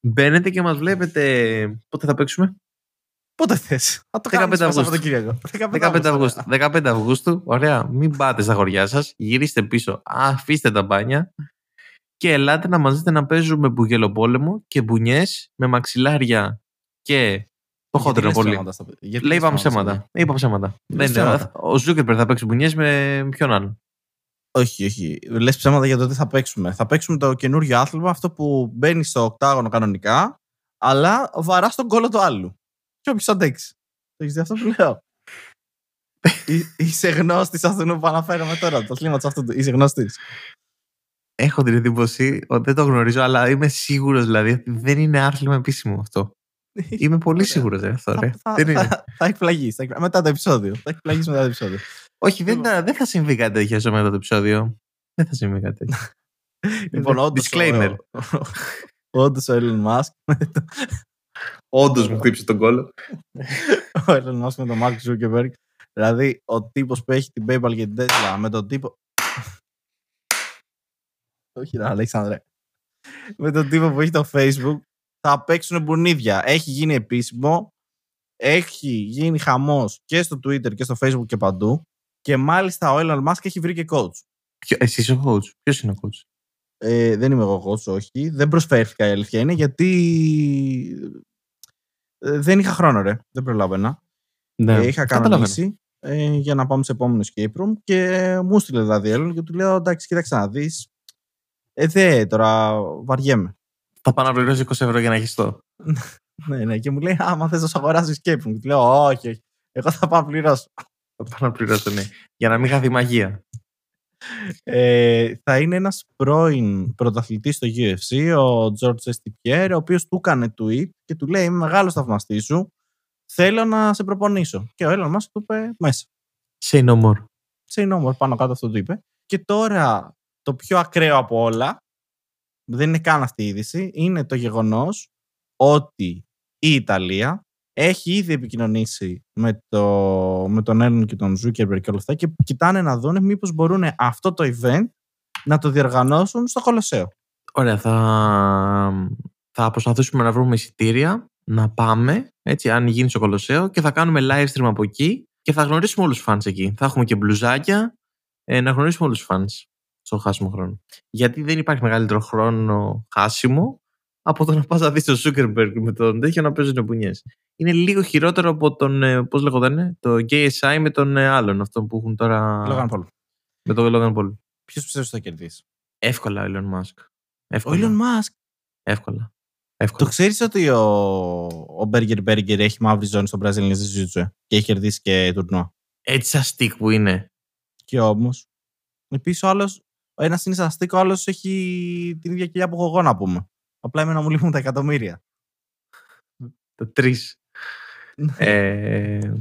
Μπαίνετε και μας βλέπετε. Πότε θα παίξουμε, Πότε θες. Θα το 15 κάνουμε στο Αυγούστου. Σαββατοκύριακο. 15 Αυγούστου. 15 Αυγούστου. Ωραία. Μην πάτε στα χωριά σας. Γυρίστε πίσω. Αφήστε τα μπάνια. Και ελάτε να μαζετε να παίζουμε μπουγελοπόλεμο και μπουνιές με μαξιλάρια και. Το Γιατί χοντρό λες πολύ. ψέματα στα- γιατί Λέει λες είπαμε ψέματα στα ψέματα. Είπα ψέματα. Λες Δεν, ψέματα. ο Ζούκερπερ θα παίξει μπουνιές με ποιον άλλον; Όχι, όχι. Λες ψέματα για το τι θα παίξουμε. Θα παίξουμε το καινούριο άθλημα, αυτό που μπαίνει στο οκτάγωνο κανονικά, αλλά βαρά στον κόλλο του άλλου. Και όποιος αντέξει. Το έχεις δει αυτό που λέω; Εί- Είσαι γνώστης αυτού που αναφέραμε τώρα, το αθλήματο αυτού. του. Είσαι γνώστης. Έχω την εντύπωση ότι δεν το γνωρίζω, αλλά είμαι σίγουρος δηλαδή ότι δεν είναι άθλημα επίσημο αυτό. Είμαι πολύ Ωραία. σίγουρος γι' αυτό. Ρε. Θα, Δεν είναι. θα, θα εκπλαγείς, θα εκπλαγείς. Μετά το επεισόδιο. Θα εκπλαγείς μετά το επεισόδιο. Όχι, δεν, Λοιπόν. θα- δεν θα συμβεί κάτι τέτοιο στο μετά το επεισόδιο. Δεν θα συμβεί κάτι τέτοιο. λοιπόν, όντως, Disclaimer. Όντως ο Elon Musk. Όντως μου χτύπησε τον κόλλο. ο Elon Musk με τον Mark Zuckerberg. Δηλαδή, ο τύπος που έχει την PayPal και την Tesla με τον τύπο. Όχι, ρε, Αλέξανδρε. με τον τύπο που έχει το Facebook θα παίξουν μπουνίδια. Έχει γίνει επίσημο. Έχει γίνει χαμός και στο Twitter και στο Facebook και παντού. Και μάλιστα ο Elon Musk έχει βρει και coach. Εσύ είσαι ο coach; Ποιος είναι ο coach; Ε, δεν είμαι εγώ coach, όχι. Δεν προσφέρθηκα η αλήθεια είναι γιατί ε, δεν είχα χρόνο, ρε. Δεν προλάβαινα. Ναι, Ε, είχα καταλαβαίνω. κανονίσει ε, για να πάμε σε επόμενο escape room και μου στείλε δηλαδή Έλλον και του λέω εντάξει κοίταξε να δεις ε δε τώρα βαριέμαι Θα πάω να πληρώσει 20 ευρώ για να έχει το. ναι, ναι, και μου λέει άμα θες να σου αγοράσω escape room και του λέω όχι, όχι εγώ θα πάω να πληρώσω Θα πάω να πληρώσω, ναι. Για να μην χαθεί μαγεία. Ε, θα είναι ένας πρώην πρωταθλητής στο UFC, ο George Estipier, ο οποίος του έκανε tweet και του λέει είμαι μεγάλος θαυμαστής σου, θέλω να σε προπονήσω. Και ο Elon Musk του είπε μέσα. Say no more. Say no more, πάνω κάτω αυτό του είπε. Και τώρα το πιο ακραίο από όλα, δεν είναι καν αυτή η είδηση, είναι το γεγονός ότι η Ιταλία έχει ήδη επικοινωνήσει με, το, με τον Έλλην και τον Ζούκερμπερ και όλα αυτά και κοιτάνε να δουν μήπως μπορούν αυτό το event να το διοργανώσουν στο Κολοσσέο. Ωραία, θα, θα προσπαθήσουμε να βρούμε εισιτήρια, να πάμε, έτσι, αν γίνει στο Κολοσσέο και θα κάνουμε live stream από εκεί και θα γνωρίσουμε όλους τους fans εκεί. Θα έχουμε και μπλουζάκια, ε, να γνωρίσουμε όλους τους fans στο χάσιμο χρόνο. Γιατί δεν υπάρχει μεγαλύτερο χρόνο χάσιμο από το να πας να δεις τον Zuckerberg με τον τέτοιο να παίζουν μπουνιές. Είναι λίγο χειρότερο από τον. Ε, Πώς λέγονταν, το KSI με τον ε, άλλον, αυτό που έχουν τώρα. Logan Paul. Με τον Logan Paul. Ποιος πιστεύεις ότι θα κερδίσει; Εύκολα ο Elon Musk. Ο Elon Musk; Εύκολα. Εύκολα. Το ξέρεις ότι ο, ο Burger Burger έχει μαύρη ζώνη στο Brazilian Jiu-Jitsu και έχει κερδίσει και τουρνό. Έτσι σαν stick που είναι. Και όμως. Επίσης ο άλλος. Ο ένας είναι σαν stick, ο άλλος έχει την ίδια κοιλιά που έχω εγώ να πούμε. Απλά εμένα μου λείπουν τα εκατομμύρια. Το τρεις. ε,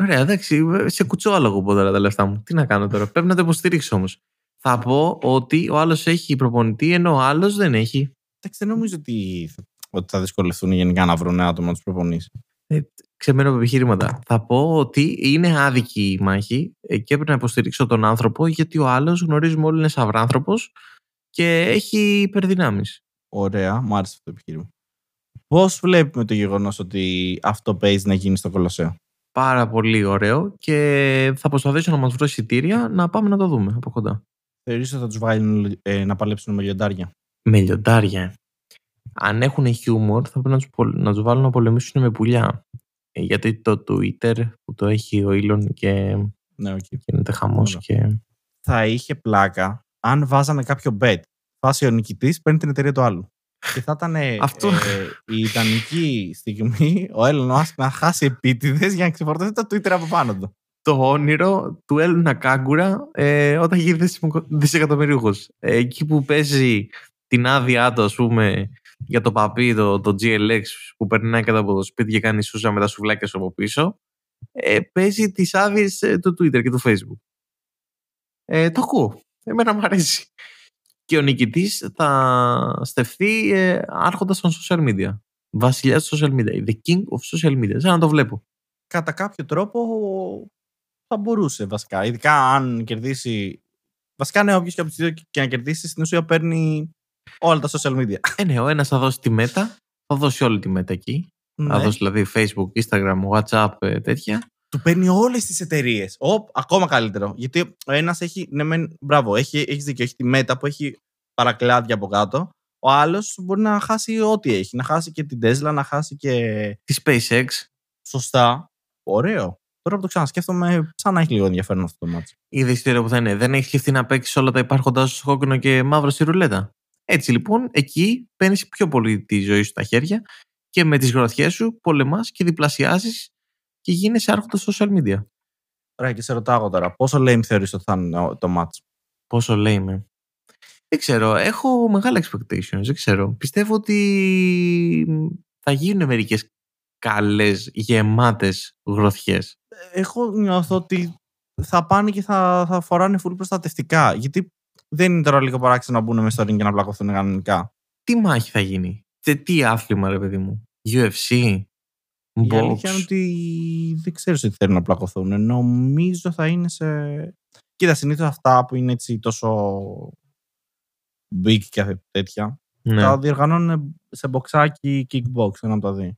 ωραία, εντάξει. Σε κουτσόλογο πω τώρα τα λεφτά μου. Τι να κάνω τώρα. Πρέπει να το υποστηρίξω όμως. Θα πω ότι ο άλλος έχει προπονητή ενώ ο άλλος δεν έχει. Εντάξει, δεν νομίζω ότι, ότι θα δυσκολευτούν γενικά να βρουν άτομα να τους προπονήσει. Ε, ξεμένω από επιχειρήματα. Θα πω ότι είναι άδικη η μάχη και έπρεπε να υποστηρίξω τον άνθρωπο γιατί ο άλλος γνωρίζουμε όλοι είναι σαυράνθρωπος και έχει υπερδυνάμεις. Ωραία, μου άρεσε αυτό το επιχείρημα. Πώς βλέπουμε το γεγονός ότι αυτό παίζει να γίνει στο Κολοσσέο; Πάρα πολύ ωραίο και θα προσπαθήσω να μας βρω εισιτήρια να πάμε να το δούμε από κοντά. Θεωρείς ότι θα τους βάλουν ε, να παλέψουν με λιοντάρια; Με λιοντάρια. Αν έχουν χιούμορ, θα πρέπει να τους να τους βάλουν να πολεμήσουν με πουλιά. Ε, γιατί το Twitter που το έχει ο Elon και Ναι, okay. γίνεται χαμός. Ωραία. Και... Θα είχε πλάκα αν βάζανε κάποιο bet. Φάση ο νικητής παίρνει την εταιρεία του άλλου. Και θα ήταν ε, Αυτό. ε, η ιδανική στιγμή ο Έλλον Μάσκ να χάσει επίτηδες για να ξεφορτώσει το Twitter από πάνω του. το όνειρο του Έλληνα Κάγκουρα ε, όταν γίνει δισεκατομμυρίουχος. δισεκατομμυρίουχος. Ε, εκεί που παίζει την άδειά του, ας πούμε, για το παπί, το, το GLX που περνάει κάτω από το σπίτι και κάνει σούζα με τα σουβλάκια σου από πίσω, ε, παίζει τις άδειες του Twitter και του Facebook. Ε, το ακούω. Εμένα μου αρέσει. Και ο νικητής θα στεφθεί ε, άρχοντας των social media. Βασιλιάς των social media. The king of social media. Σαν να το βλέπω. Κατά κάποιο τρόπο θα μπορούσε βασικά. Ειδικά αν κερδίσει. Βασικά, ναι, όποιος και από του δύο και να κερδίσει, στην ουσία παίρνει όλα τα social media. Ε, ναι, ο ένας θα δώσει τη μέτα, θα δώσει όλη τη μέτα εκεί. Θα Ναι. δώσει δηλαδή Facebook, Instagram, WhatsApp, ε, τέτοια. Του παίρνει όλες τις εταιρείες. Ακόμα καλύτερο. Γιατί ο ένας έχει. Ναι, μεν, μπράβο, έχει, έχεις δίκιο. Έχει τη μέτα που έχει παρακλάδια από κάτω. Ο άλλος μπορεί να χάσει ό,τι έχει. Να χάσει και την Tesla, να χάσει και. Τη SpaceX. Σωστά. Ωραίο. Τώρα που το ξανασκέφτομαι, σαν να έχει λίγο ενδιαφέρον αυτό το μάτσο. Είδες ιστορία που θα είναι. Δεν έχεις σκεφτεί να παίξεις όλα τα υπάρχοντά σου κόκκινο και μαύρο στη ρουλέτα; Έτσι λοιπόν, εκεί παίρνεις πιο πολύ τη ζωή σου στα χέρια και με τις γροθιές σου πολεμάς και διπλασιάζει και γίνεσαι άρχοντας social media. Ωραία, και σε ρωτάω τώρα, πόσο lame θεωρείς ότι θα είναι το μάτσο. Πόσο λέει με. Δεν ξέρω. Έχω μεγάλα expectations. Δεν ξέρω. Πιστεύω ότι θα γίνουν μερικές καλές, γεμάτες γροθιές. Εγώ νιώθω ότι θα πάνε και θα, θα φοράνε full προστατευτικά. Γιατί δεν είναι τώρα λίγο παράξενο να μπουν μέσα στο ring και να πλακωθούν κανονικά. Τι μάχη θα γίνει; Τε, τι άθλημα ρε παιδί μου; UFC; Η Box; αλήθεια είναι ότι δεν ξέρω τι θέλουν να πλακωθούν. Νομίζω θα είναι σε. Κοίτα, συνήθως αυτά που είναι έτσι τόσο big και τέτοια, Ναι. τα διοργανώνουν σε μποξάκι kickbox, ένα από τα δύο.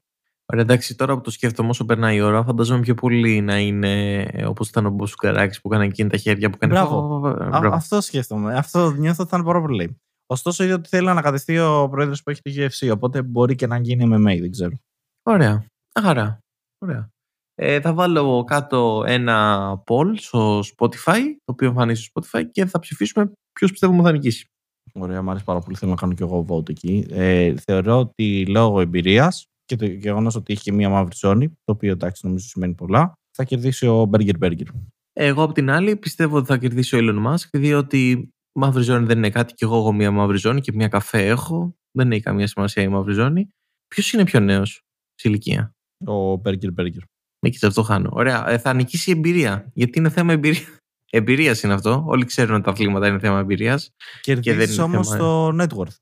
Ωραία, εντάξει, τώρα που το σκέφτομαι όσο περνάει η ώρα, φαντάζομαι πιο πολύ να είναι όπως ήταν ο Μποσουκαράκη που έκανε εκείνη τα χέρια που έκανε. Μπράβο. Ε, Α, μπράβο. αυτό σκέφτομαι. Αυτό νιώθω ότι θα είναι πάρα πολύ. Ωστόσο, είδα ότι θέλει να ανακατευτεί ο πρόεδρος που έχει το UFC, οπότε μπορεί και να γίνει MMA, δεν ξέρω. Ωραία. Άρα. Ωραία. Ε, θα βάλω κάτω ένα poll στο Spotify, το οποίο εμφανίζει στο Spotify και θα ψηφίσουμε ποιος πιστεύουμε θα νικήσει. Ωραία, μου αρέσει πάρα πολύ. Θέλω να κάνω κι εγώ vote εκεί. Ε, θεωρώ ότι λόγω εμπειρίας και το γεγονός ότι είχε μία μαύρη ζώνη, το οποίο εντάξει νομίζω σημαίνει πολλά, θα κερδίσει ο Burger Burger. Εγώ απ' την άλλη πιστεύω ότι θα κερδίσει ο Elon Musk, διότι μαύρη ζώνη δεν είναι κάτι και εγώ έχω μία μαύρη ζώνη και μία καφέ έχω. Δεν έχει καμία σημασία η μαύρη ζώνη. Ποιος είναι πιο νέος σε ηλικία; Ο Burger Burger. Εκεί αυτό χάνω. Ωραία. Ε, θα νικήσει η εμπειρία. Γιατί είναι θέμα εμπειρία. Εμπειρίας είναι αυτό. Όλοι ξέρουν ότι τα αθλήματα είναι θέμα εμπειρίας. Κερδίζεις όμως το net worth.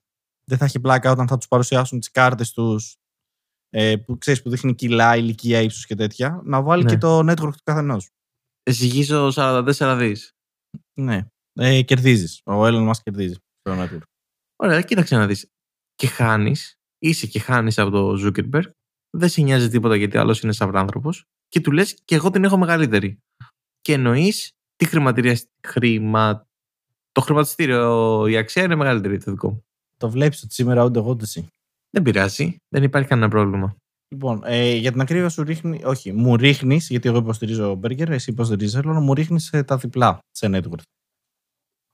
Δεν θα έχει πλάκα όταν θα τους παρουσιάσουν τις κάρτες τους ε, που ξέρεις που δείχνει κιλά, ηλικία, ύψος και τέτοια. Να βάλει Ναι. και το network του καθενός. Ζυγίζω 44 δις. Ναι. Ε, κερδίζεις. Ο Elon Musk κερδίζει το network. Ωραία, κοίταξε να δεις. Και χάνεις, είσαι και χάνεις από το Zuckerberg. Δεν σε νοιάζει τίποτα γιατί άλλος είναι σαν άνθρωπος. Και του λες και εγώ την έχω μεγαλύτερη. Και εννοείς τι χρηματηρία. Χρημα... Το χρηματιστήριο, η αξία είναι μεγαλύτερη το δικό μου. Το βλέπεις ότι σήμερα ούτε εγώ ούτε εσύ. Δεν πειράζει. Δεν υπάρχει κανένα πρόβλημα. Λοιπόν, ε, για την ακρίβεια σου ρίχνει, όχι, μου ρίχνεις, γιατί εγώ υποστηρίζω Burger, εσύ υποστηρίζεις Elon, μου ρίχνεις τα διπλά σε net worth.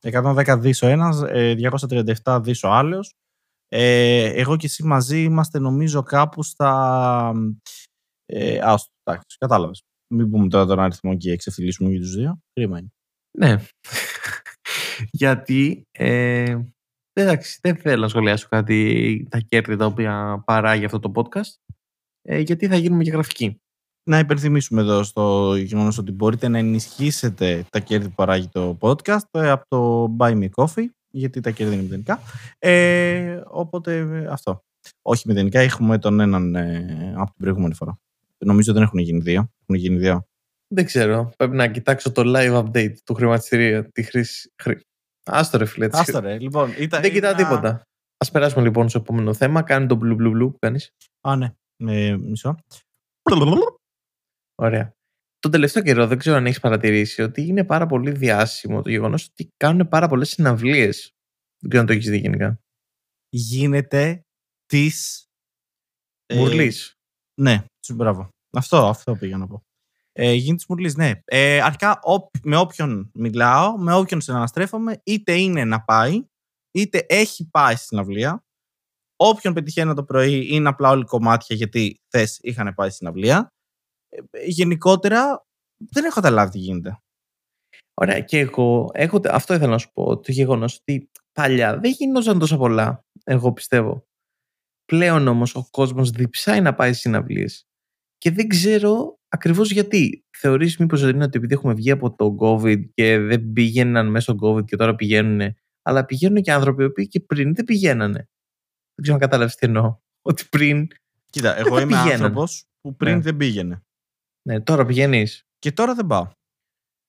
110 δις ο ένας, ε, 237 δις ο άλλος. Ε, εγώ και εσύ μαζί είμαστε νομίζω κάπου στα... Ε, άστο, εντάξει, κατάλαβες. Μην πούμε τώρα τον αριθμό και εξευθυλίσουμε για τους δύο. Κρίμα είναι. Ναι. Γιατί. Ε, εντάξει, δεν θέλω να σχολιάσω κάτι τα κέρδη τα οποία παράγει αυτό το podcast. Ε, γιατί θα γίνουμε και γραφικοί. Να υπενθυμίσουμε εδώ στο γεγονός ότι μπορείτε να ενισχύσετε τα κέρδη που παράγει το podcast ε, από το Buy Me Coffee, γιατί τα κέρδη είναι μηδενικά. Ε, οπότε ε, αυτό. Όχι μηδενικά, έχουμε τον έναν ε, από την προηγούμενη φορά. Νομίζω δεν έχουν γίνει δύο. Έχουν γίνει δύο. Δεν ξέρω. Πρέπει να κοιτάξω το live update του χρηματιστηρίου. Τη χρήση. Χρή... Άστο ρε φίλε. Άστο ρε, λοιπόν. Ήταν, Δεν κοιτάω ήταν- τίποτα. Α περάσουμε λοιπόν στο επόμενο θέμα. Κάνει το blue blue blue που κάνεις. Α, ναι. Ε, μισό. Ωραία. Τον τελευταίο καιρό δεν ξέρω αν έχεις παρατηρήσει ότι είναι πάρα πολύ διάσημο το γεγονός ότι κάνουν πάρα πολλές συναυλίες. Δεν ξέρω αν το έχεις δει γενικά. Γίνεται της... ε, Μουρλή. Ναι, σου μπράβο. Αυτό, αυτό πήγα να πω. Ε, γίνεται της μουρλής, ναι. Ε, αρχικά όπ- με όποιον μιλάω, με όποιον συναναστρέφομαι, είτε είναι να πάει, είτε έχει πάει στην αυλία. Όποιον πετυχαίνω το πρωί είναι απλά όλοι κομμάτια γιατί θες είχαν πάει στην αυλία. Ε, γενικότερα δεν έχω καταλάβει τι γίνεται. Ωραία, και εγώ έχω, αυτό ήθελα να σου πω. Το γεγονός ότι παλιά δεν γινόταν τόσο πολλά, εγώ πιστεύω. Πλέον όμως ο κόσμος διψάει να πάει στις συναυλίες. Και δεν ξέρω ακριβώς γιατί. Θεωρείς μήπως ότι είναι ότι επειδή έχουμε βγει από το COVID και δεν πήγαιναν μέσα στο COVID και τώρα πηγαίνουν. Αλλά πηγαίνουν και άνθρωποι οι οποίοι και πριν δεν πηγαίνανε. Δεν ξέρω αν κατάλαβες τι εννοώ. Ότι πριν. Κοίτα, θα εγώ είμαι πηγαίναν. άνθρωπος που πριν Ναι. δεν πήγαινε. Ναι, τώρα πηγαίνεις. Και τώρα δεν πάω.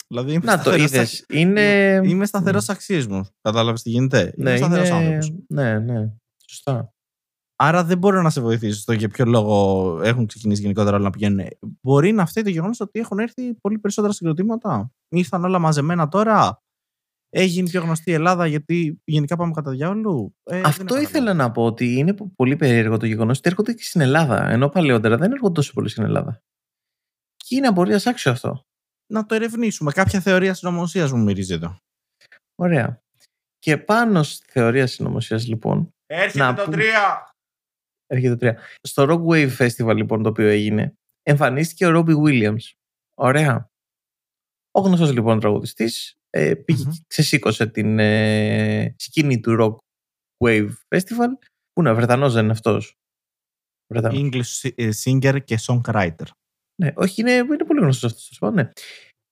Δηλαδή είμαι Να το σταθερός είδες. στα- Είναι. Είμαι σταθερός αξίες μου. Κατάλαβες τι γίνεται. Ναι, είμαι σταθερός είναι... άνθρωπος. ναι, ναι. Σωστά. Άρα δεν μπορώ να σε βοηθήσω στο για ποιο λόγο έχουν ξεκινήσει γενικότερα όλα να πηγαίνουν. Μπορεί να φταίει το γεγονός ότι έχουν έρθει πολύ περισσότερα συγκροτήματα. Ήρθαν όλα μαζεμένα τώρα. Έγινε πιο γνωστή η Ελλάδα γιατί γενικά πάμε κατά διάολου. Ε, δεν Αυτό έχω ήθελα καταλάβει. να πω ότι είναι πο- πολύ περίεργο το γεγονός ότι έρχονται και στην Ελλάδα. Ενώ παλαιότερα δεν έρχονται τόσο πολύ στην Ελλάδα. Και είναι απορίας άξιο αυτό. Να το ερευνήσουμε. Κάποια θεωρία συνωμοσίας μου μυρίζει εδώ. Ωραία. Και πάνω στη θεωρία συνωμοσίας, λοιπόν, Έρχεται Να το πούμε- 3! Έρχεται το 3. Στο Rock Wave Festival, λοιπόν, το οποίο έγινε, εμφανίστηκε ο Robbie Williams. Ωραία. Ο γνωστός λοιπόν τραγουδιστής ε, πήγε Μμμ. και ξεσήκωσε την ε, σκηνή του Rock Wave Festival. Πού είναι, Βρετανός δεν είναι αυτός; English ε, singer και songwriter. Ναι, όχι, είναι, είναι πολύ γνωστός αυτός. Ναι.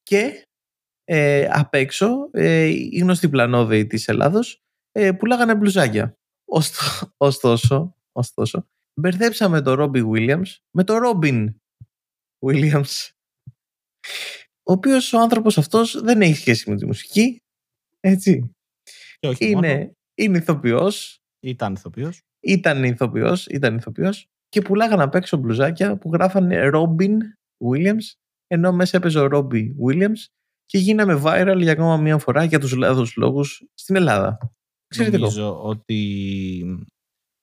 Και ε, απ' έξω ε, οι γνωστοί πλανόδεοι της Ελλάδος ε, πουλάγανε μπλουζάκια. Ωστο- Ωστόσο, ωστόσο, μπερδέψαμε τον Ρόμπι Williams με τον Ρόμπιν Williams. Ο οποίος ο άνθρωπος αυτός δεν έχει σχέση με τη μουσική. Έτσι. Και όχι μόνο, Είναι, είναι ηθοποιός ήταν ηθοποιός. ήταν ηθοποιός, ήταν ηθοποιός και πουλάγανε απ' έξω μπλουζάκια που γράφανε Robin Williams ενώ μέσα έπαιζε ο Robbie Williams και γίναμε viral για ακόμα μία φορά για τους λάθος λόγους στην Ελλάδα. Ξέρετε εγώ. Νομίζω ότι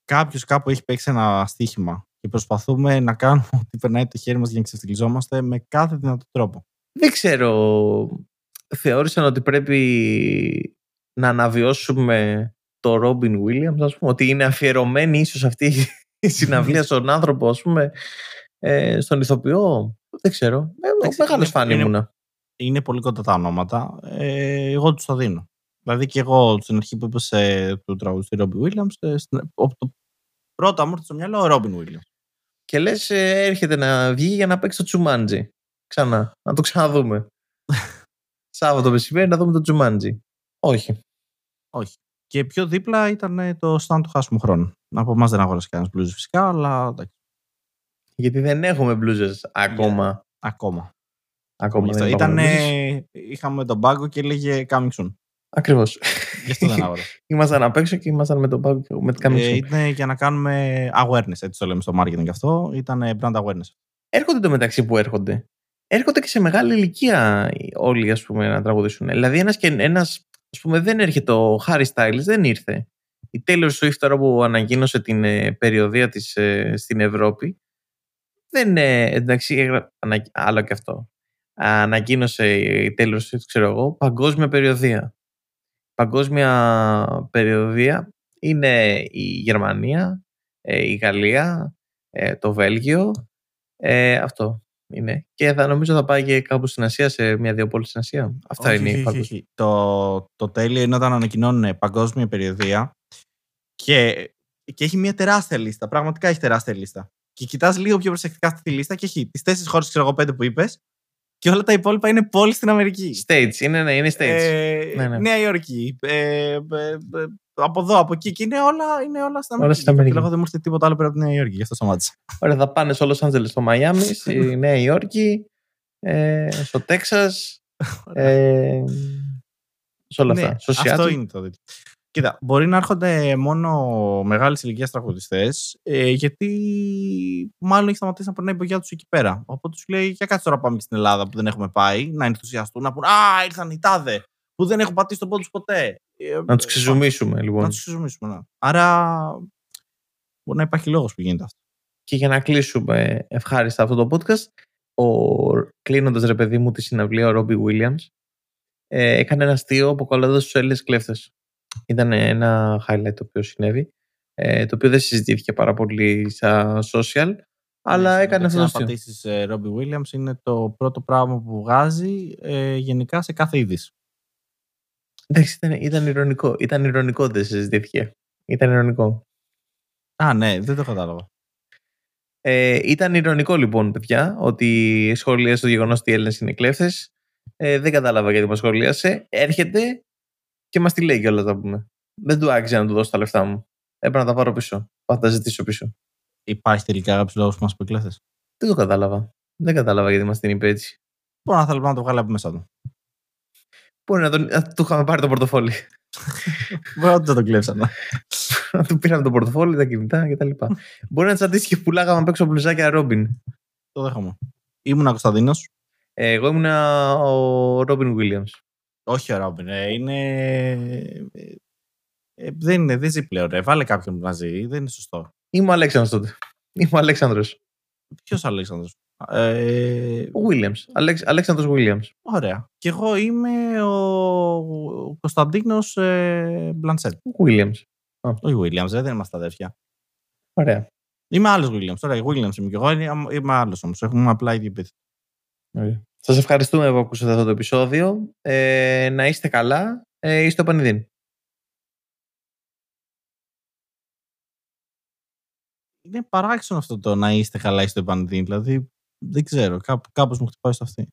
κάποιος κάπου έχει παίξει ένα στοίχημα και προσπαθούμε να κάνουμε ό,τι περνάει το χέρι μας για να ξεφτυλιζόμαστε με κάθε δυνατό τρόπο. Δεν ξέρω, θεώρησαν ότι πρέπει να αναβιώσουμε το Robin Williams, ας πούμε, ότι είναι αφιερωμένη ίσως αυτή η συναυλία στον άνθρωπο, ας πούμε, ε, στον ηθοποιό. Δεν ξέρω. Ε, Εντάξει, Μεγάλος είναι- φαν είναι- ήμουνα. Είναι πολύ κοντά τα ονόματα. Ε, εγώ τους τα δίνω. Δηλαδή και εγώ στην αρχή που είπες ε, του τραγουδιστή Ρόμπι Williams, ε, στην- ο- το πρώτο μου ήρθε στο μυαλό ο Ρόμπιν Williams. Και λες, έρχεται να βγει για να παίξει το Τσουμάντζι. Ξανά. Να το ξαναδούμε. Σάββατο μεσημέρι να δούμε το Τσουμάντζι. Όχι. Όχι. Και πιο δίπλα ήταν ε, το stand του χάσιμου χρόνου. Από εμάς δεν αγόρασε κανένας blues φυσικά, αλλά εντάξει, Γιατί δεν έχουμε μπλούζες ακόμα. ακόμα. Ακόμα Γι' αυτό δεν ήταν, υπάρχουν ε, είχαμε τον πάγκο και έλεγε coming soon. Ακριβώς. Γι' αυτό δεν αγόρασε. Ήμασταν απ' έξω και ήμασταν με τον πάγκο και με την ε, καμίσα. ήταν για να κάνουμε awareness, έτσι το λέμε στο marketing και αυτό. Ήταν ε, brand awareness. Έρχονται το μεταξύ που έρχονται. Έρχονται και σε μεγάλη ηλικία όλοι ας πούμε, να τραγουδήσουν. Δηλαδή, ένας και ένας, ας πούμε, δεν έρχεται ο Harry Styles, δεν ήρθε. Η Taylor Swift τώρα που ανακοίνωσε την ε, περιοδία της ε, στην Ευρώπη, δεν ε, εντάξει, έγρα- ανα- άλλο και αυτό. Ανακοίνωσε η Taylor Swift, ξέρω εγώ, παγκόσμια περιοδία. Παγκόσμια περιοδία είναι η Γερμανία, ε, η Γαλλία, ε, το Βέλγιο, ε, αυτό είναι. Και θα νομίζω θα πάει και κάπου στην Ασία, σε μια-δύο πόλεις στην Ασία. Αυτά Όχι, είναι όχι, οι όχι, παγκόσμιες. όχι. Το, το τέλειο είναι όταν ανακοινώνουν παγκόσμια περιοδία και, και έχει μια τεράστια λίστα. Πραγματικά έχει τεράστια λίστα. Και κοιτάς λίγο πιο προσεκτικά στη λίστα και έχει τις τέσσερις χώρες, ξέρω εγώ, πέντε που είπες, και όλα τα υπόλοιπα είναι πόλει στην Αμερική. States, είναι, ναι, είναι States. Ε, Ναι, ναι. Νέα Υόρκη. Ε, ε, ε, από εδώ, από εκεί. Και είναι όλα, είναι όλα στην Όλα Αμερική. στην Αμερική. Και λέγω δεν μου ήρθε τίποτα άλλο πέρα από τη Νέα Υόρκη. Γι' αυτό σταμάτησα. Ωραία, θα πάνε στο Los Angeles, στο Μαϊάμι, στη Νέα Υόρκη, ε, στο Τέξας, ε, σε όλα αυτά. Ναι, Στο αυτό Seattle. είναι το δίκτυο. Κοίτα, μπορεί να έρχονται μόνο μεγάλη ηλικία τραγουδιστές, ε, γιατί μάλλον έχει σταματήσει να περνάει η πογιά τους εκεί πέρα. Οπότε τους λέει: Για κάτσε τώρα πάμε και στην Ελλάδα που δεν έχουμε πάει, να ενθουσιαστούν, να πούνε Α, ήρθαν οι τάδε που δεν έχουν πατήσει τον πόντο τους ποτέ. Ε, Να τους ε, ξεζουμίσουμε, λοιπόν. Να τους ξεζουμίσουμε, ναι. Άρα μπορεί να υπάρχει λόγος που γίνεται αυτό. Και για να κλείσουμε ευχάριστα αυτό το podcast, ο κλείνοντας ρε παιδί μου τη συναυλία ο Ρόμπι Williams ε, έκανε ένα αστείο αποκαλώντας τους Έλληνες κλέφτες. Ήταν ένα highlight το οποίο συνέβη, ε, το οποίο δεν συζητήθηκε πάρα πολύ στα social, αλλά Ναι, έκανε αυτό το Να αστείο. πατήσεις Ρόμπι Williams είναι το πρώτο πράγμα που βγάζει ε, γενικά σε κάθε είδηση. Εντάξει, ήταν, ήταν ηρωνικό. Ήταν ηρωνικό δεν συζητήθηκε. Ήταν ηρωνικό. Α, ναι, δεν το κατάλαβα. Ε, ήταν ηρωνικό λοιπόν, παιδιά, ότι σχολίασε το γεγονός ότι οι Έλληνες είναι κλέφτες. Ε, δεν κατάλαβα γιατί μας σχολίασε. Έρχεται και μας τη λέει κιόλας να πούμε. Δεν του άξιζε να του δώσω τα λεφτά μου. Έπρεπε να τα πάρω πίσω. Θα τα ζητήσω πίσω. Υπάρχει τελικά κάποιος λόγος που μας πει κλέφτε. Δεν το κατάλαβα. Δεν κατάλαβα γιατί μας την είπε έτσι. Μπορεί να θέλει να το βγάλει από μέσα του. Μπορεί να, τον, να του είχαμε πάρει το πορτοφόλι. Μπορεί να δεν τον κλέψανε. να του πήραμε το πορτοφόλι, τα κινητά κτλ. Μπορεί να τη αντίστοιχε που πουλάγαμε απ' έξω μπλουζάκια Ρόμπιν. Το δέχομαι. Ήμουν Κωνσταντίνος. Ε, εγώ ήμουν ο Ρόμπιν Βίλιαμς. Όχι ο Ρόμπιν. ε, είναι. ε, ε, δεν είναι, δεν ζει πλέον. Ρε. Βάλε κάποιον να ζει. Δεν είναι σωστό. Είμαι ο Αλέξανδρος τότε. Είμαι ο Αλέξανδρος. Ποιος Αλέξανδρος; Ε, Ο Williams. Αλέξ, Αλέξανδρος Williams. ωραία. Και εγώ είμαι ο, ο Κωνσταντίνος ε, Μπλανσέτ. Ο Williams. Όχι Williams, δεν είμαστε αδέρφια. Ωραία. Είμαι άλλος Williams. Τώρα Williams είμαι και εγώ. Είμαι, είμαι άλλος όμως. Έχουμε απλά ίδιο επίθετο. Ωραία. Σας ευχαριστούμε που ακούσατε αυτό το επεισόδιο. Ε, να είστε καλά. Ε, είστε ο Πανιδίν. Είναι παράξενο αυτό το να είστε καλά ή στο επανδύν. Δηλαδή, δεν ξέρω. Κάπου, κάπως μου χτυπάει στο αυτή.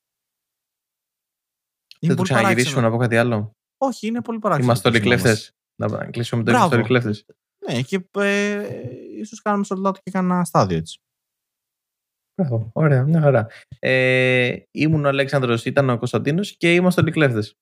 Δεν το πολύ ξαναγυρίσουμε να παράξενο. πω κάτι άλλο. Όχι, είναι πολύ παράξενο. Είμαστε όλοι το σώμα μας. κλέφτες. Να κλείσουμε με το Μπράβο. είμαστε όλοι κλέφτες. Ναι, και ε, ίσως κάνουμε sold out και κανένα στάδιο έτσι. Μπράβο. Ωραία. Μια χαρά. Ε, ήμουν ο Αλέξανδρος, ήταν ο Κωνσταντίνος και είμαστε όλοι κλέφτες.